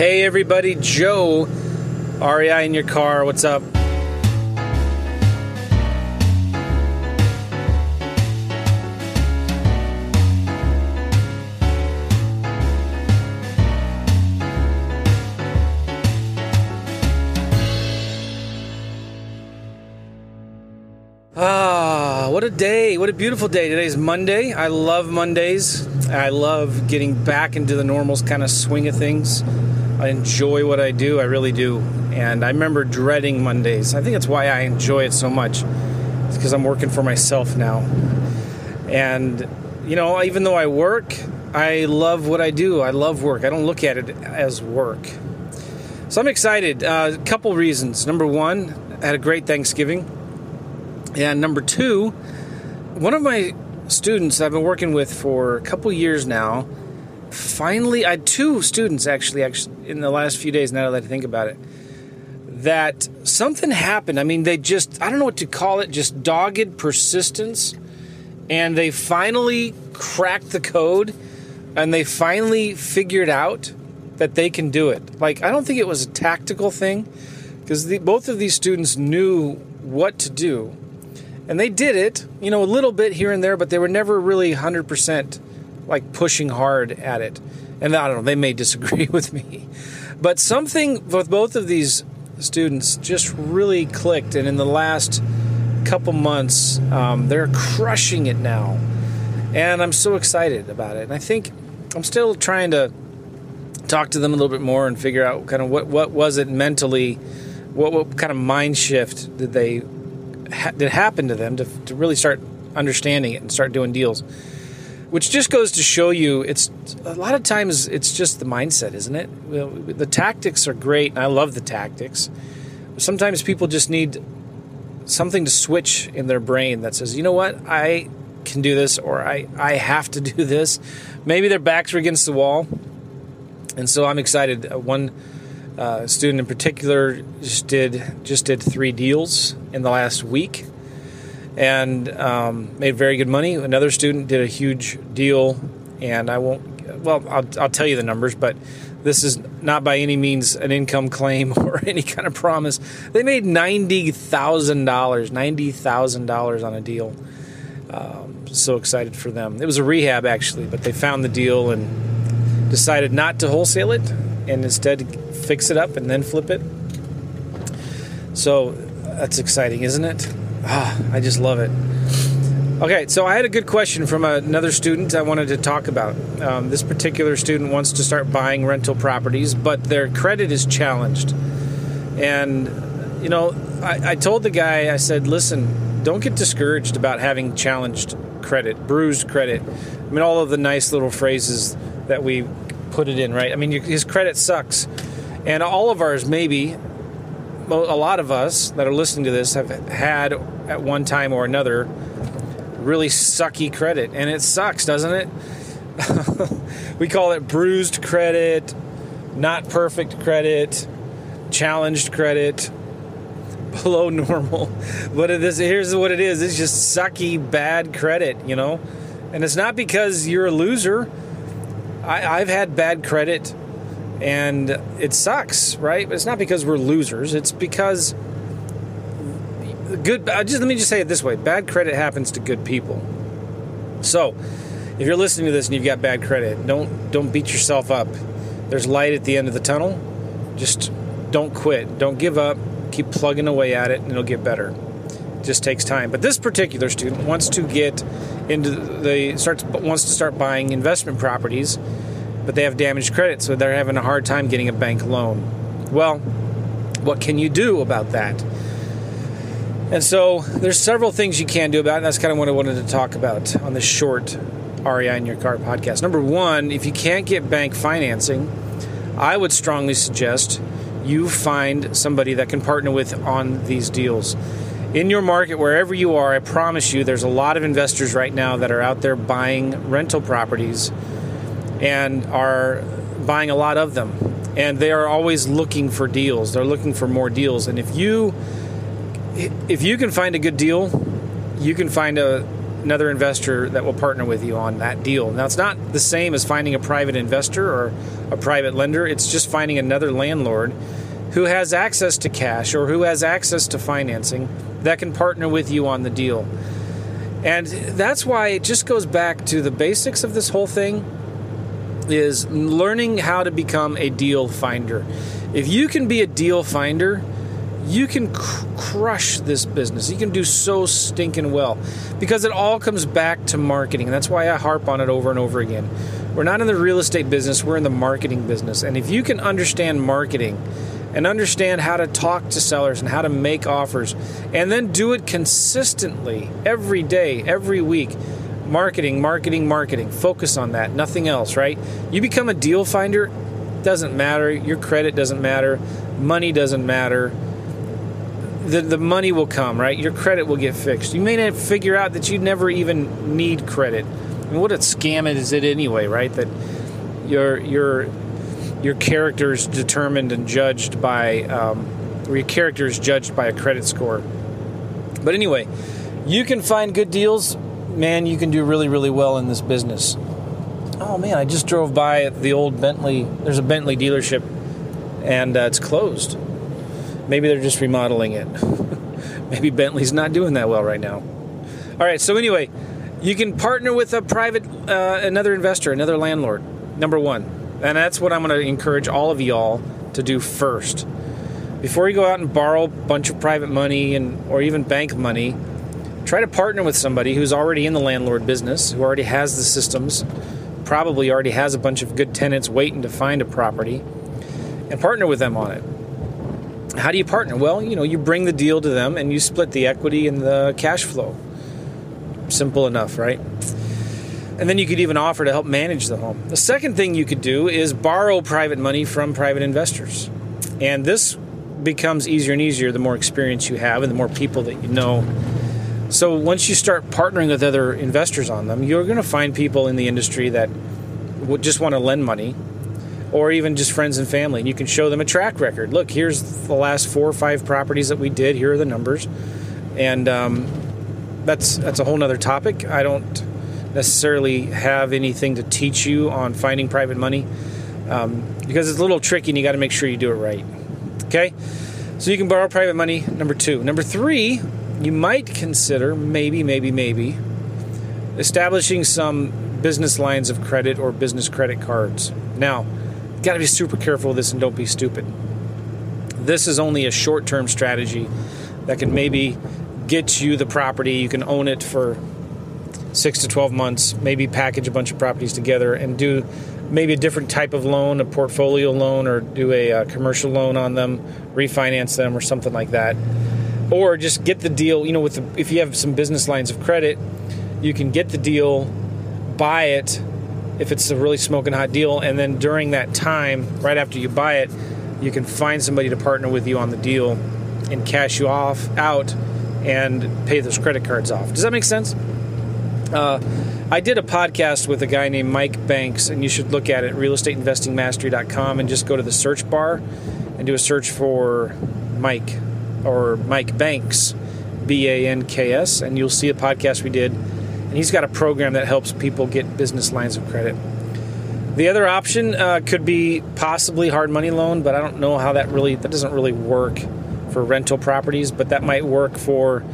Hey everybody, Joe, REI in your car. What's up? Ah, what a day. What a beautiful day. Today's Monday. I love Mondays. I love getting back into the normal kind of swing of things. I enjoy what I do. I really do. And I remember dreading Mondays. I think that's why I enjoy it so much. It's because I'm working for myself now. And, you know, even though I work, I love what I do. I love work. I don't look at it as work. So I'm excited. A uh, couple reasons. Number one, I had a great Thanksgiving. And number two, one of my students I've been working with for a couple years now, finally, I had two students actually, actually in the last few days. Now that I think about it, that something happened. I mean, they just I don't know what to call it, just dogged persistence, and they finally cracked the code, and they finally figured out that they can do it. Like I don't think it was a tactical thing, because both of these students knew what to do and they did it, you know, a little bit here and there, but they were never really 100% like pushing hard at it. And I don't know, they may disagree with me. But something with both of these students just really clicked. And in the last couple months, um, they're crushing it now. And I'm so excited about it. And I think I'm still trying to talk to them a little bit more and figure out kind of what, what was it mentally, what, what kind of mind shift did they ha- that happened to them to, to really start understanding it and start doing deals. Which just goes to show you, it's a lot of times it's just the mindset, isn't it? The tactics are great, and I love the tactics. Sometimes people just need something to switch in their brain that says, you know what, I can do this, or I, I have to do this. Maybe their backs are against the wall, and so I'm excited. Uh, one uh, student in particular just did just did three deals in the last week and um, made very good money. Another student did a huge deal, and I won't. Well, I'll, I'll tell you the numbers, but this is not by any means an income claim or any kind of promise. They made ninety thousand dollars, ninety thousand dollars on a deal. Um, so excited for them. It was a rehab actually, but they found the deal and decided not to wholesale it and instead fix it up and then flip it. So that's exciting, isn't it? Ah, I just love it. Okay, so I had a good question from another student I wanted to talk about. Um, this particular student wants to start buying rental properties, but their credit is challenged. And, you know, I, I told the guy, I said, listen, don't get discouraged about having challenged credit, bruised credit. I mean, all of the nice little phrases that we put it in, right? I mean, his credit sucks. And all of ours, maybe, a lot of us that are listening to this have had at one time or another really sucky credit. And it sucks, doesn't it? we call it bruised credit, not perfect credit, challenged credit, below normal. But it is, here's what it is it's just sucky, bad credit, you know? And it's not because you're a loser. I, have had bad credit and it sucks, right? But it's not because we're losers. It's because good. Just let me just say it this way: bad credit happens to good people. So, if you're listening to this and you've got bad credit, don't don't beat yourself up. There's light at the end of the tunnel. Just don't quit. Don't give up. Keep plugging away at it, and it'll get better. It just takes time. But this particular student wants to get into the starts wants to start buying investment properties but they have damaged credit, so they're having a hard time getting a bank loan. Well, what can you do about that? And so there's several things you can do about it. And that's kind of what I wanted to talk about on this short REI in Your Car podcast. Number one, if you can't get bank financing, I would strongly suggest you find somebody that can partner with on these deals. In your market, wherever you are, I promise you, there's a lot of investors right now that are out there buying rental properties and are buying a lot of them. And they are always looking for deals. They're looking for more deals. And if you if you can find a good deal, you can find a another investor that will partner with you on that deal. Now, it's not the same as finding a private investor or a private lender, it's just finding another landlord who has access to cash or who has access to financing that can partner with you on the deal. And that's why it just goes back to the basics of this whole thing is learning how to become a deal finder. If you can be a deal finder, you can cr- crush this business. You can do so stinking well because it all comes back to marketing. And that's why I harp on it over and over again. We're not in the real estate business, we're in the marketing business. And if you can understand marketing, and understand how to talk to sellers and how to make offers and then do it consistently every day, every week. Marketing, marketing, marketing. Focus on that, nothing else, right? You become a deal finder, doesn't matter. Your credit doesn't matter. Money doesn't matter. The, the money will come, right? Your credit will get fixed. You may not figure out that you never even need credit. I mean, what a scam is it anyway, right? That your your your character is determined and judged by, um, or your character is judged by a credit score. But anyway, you can find good deals. Man, you can do really, really well in this business. Oh man, I just drove by the old Bentley. There's a Bentley dealership, and uh, it's closed. Maybe they're just remodeling it. Maybe Bentley's not doing that well right now. All right, so anyway, you can partner with a private, uh, another investor, another landlord. Number one, and that's what I'm going to encourage all of y'all to do first. Before you go out and borrow a bunch of private money and or even bank money, try to partner with somebody who's already in the landlord business, who already has the systems, probably already has a bunch of good tenants waiting to find a property, and partner with them on it. How do you partner? Well, you know, you bring the deal to them and you split the equity and the cash flow. Simple enough, right? And then you could even offer to help manage the home. The second thing you could do is borrow private money from private investors. And this becomes easier and easier the more experience you have and the more people that you know. So once you start partnering with other investors on them, you're going to find people in the industry that would just want to lend money or even just friends and family. And you can show them a track record. Look, here's the last four or five properties that we did. Here are the numbers. And um, that's that's a whole other topic. I don't necessarily have anything to teach you on finding private money um, because it's a little tricky and you got to make sure you do it right. Okay? So you can borrow private money, number two. Number three, you might consider, maybe, maybe, maybe, establishing some business lines of credit or business credit cards. Now, got to be super careful with this and don't be stupid. This is only a short term strategy that can maybe get you the property. You can own it for six to 12 months, maybe package a bunch of properties together and do maybe a different type of loan, a portfolio loan, or do a, a, uh, commercial loan on them, refinance them, or something like that. Or just get the deal. You know, with the, if you have some business lines of credit, you can get the deal, buy it if it's a really smoking hot deal, and then during that time, right after you buy it, you can find somebody to partner with you on the deal and cash you off out and pay those credit cards off. Does that make sense? Uh, I did a podcast with a guy named Mike Banks, and you should look at it, realestateinvestingmastery.com, and just go to the search bar and do a search for Mike or Mike Banks, B A N K S, and you'll see a podcast we did. And he's got a program that helps people get business lines of credit. The other option uh, could be possibly hard money loan, but I don't know how that really that doesn't really work for rental properties, but that might work for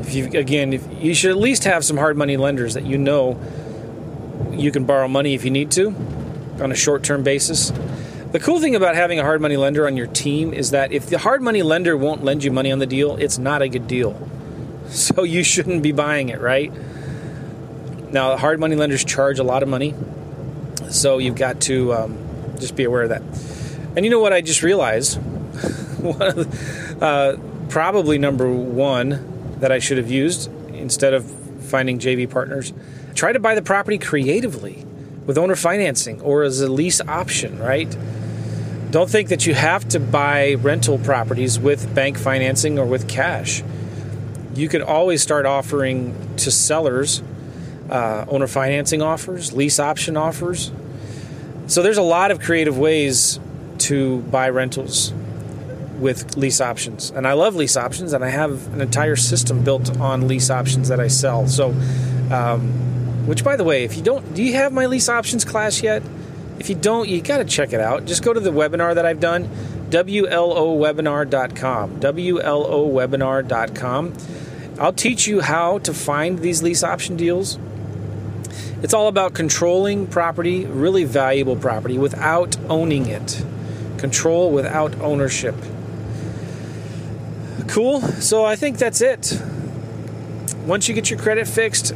if you again, if you should at least have some hard money lenders that you know you can borrow money if you need to on a short-term basis. The cool thing about having a hard money lender on your team is that if the hard money lender won't lend you money on the deal, it's not a good deal. So you shouldn't be buying it, right? Now, hard money lenders charge a lot of money, so you've got to um, just be aware of that. And you know what I just realized? the, uh, probably number one that I should have used instead of finding JV partners. Try to buy the property creatively with owner financing or as a lease option, right? Don't think that you have to buy rental properties with bank financing or with cash. You could always start offering to sellers uh, owner financing offers, lease option offers. So there's a lot of creative ways to buy rentals with lease options. And I love lease options, and I have an entire system built on lease options that I sell. So Um, which, by the way, if you don't, do you have my lease options class yet? If you don't, you got to check it out. Just go to the webinar that I've done, WLOwebinar.com. WLOwebinar.com. I'll teach you how to find these lease option deals. It's all about controlling property, really valuable property, without owning it. Control without ownership. Cool. So I think that's it. Once you get your credit fixed,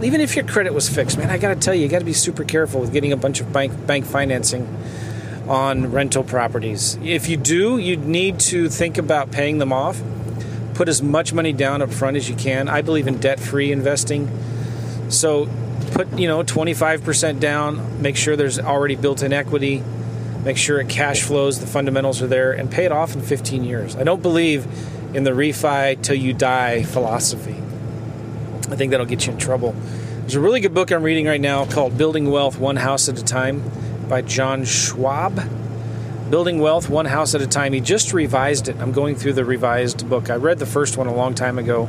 even if your credit was fixed, man, I got to tell you, you got to be super careful with getting a bunch of bank bank financing on rental properties. If you do, you need to think about paying them off. Put as much money down up front as you can. I believe in debt-free investing. So put, you know, 25% down, make sure there's already built-in equity, make sure it cash flows, the fundamentals are there and pay it off in 15 years. I don't believe in the refi till you die philosophy. I think that'll get you in trouble. There's a really good book I'm reading right now called Building Wealth One House at a Time by John Schaub. Building Wealth One House at a Time. He just revised it. I'm going through the revised book. I read the first one a long time ago,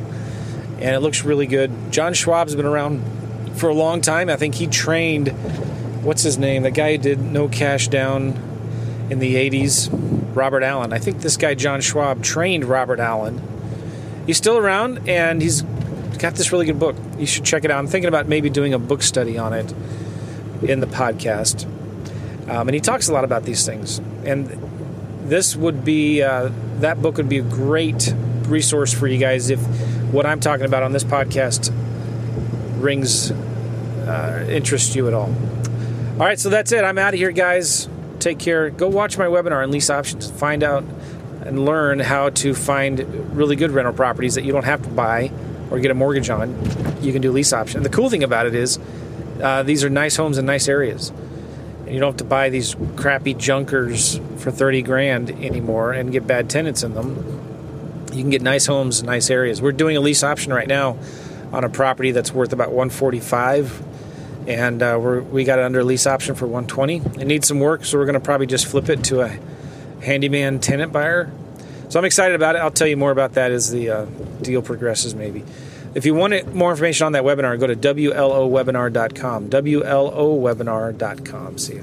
and it looks really good. John Schaub's been around for a long time. I think he trained, what's his name? The guy who did No Cash Down in the 80s, Robert Allen. I think this guy, John Schaub, trained Robert Allen. He's still around, and he's got this really good book. You should check it out. I'm thinking about maybe doing a book study on it in the podcast. Um, and he talks a lot about these things. And this would be, uh, that book would be a great resource for you guys if what I'm talking about on this podcast rings, uh, interests you at all. All right, so that's it. I'm out of here, guys. Take care. Go watch my webinar on lease options. Find out and learn how to find really good rental properties that you don't have to buy or get a mortgage on. You can do lease option. The cool thing about it is uh, these are nice homes in nice areas. And you don't have to buy these crappy junkers for 30 grand anymore and get bad tenants in them. You can get nice homes in nice areas. We're doing a lease option right now on a property that's worth about 145 and uh, we're, we got it under lease option for 120 it needs some work so we're going to probably just flip it to a handyman tenant buyer so i'm excited about it. I'll tell you more about that as the uh, deal progresses maybe. If you want more information on that webinar go to wlowebinar.com wlowebinar.com see you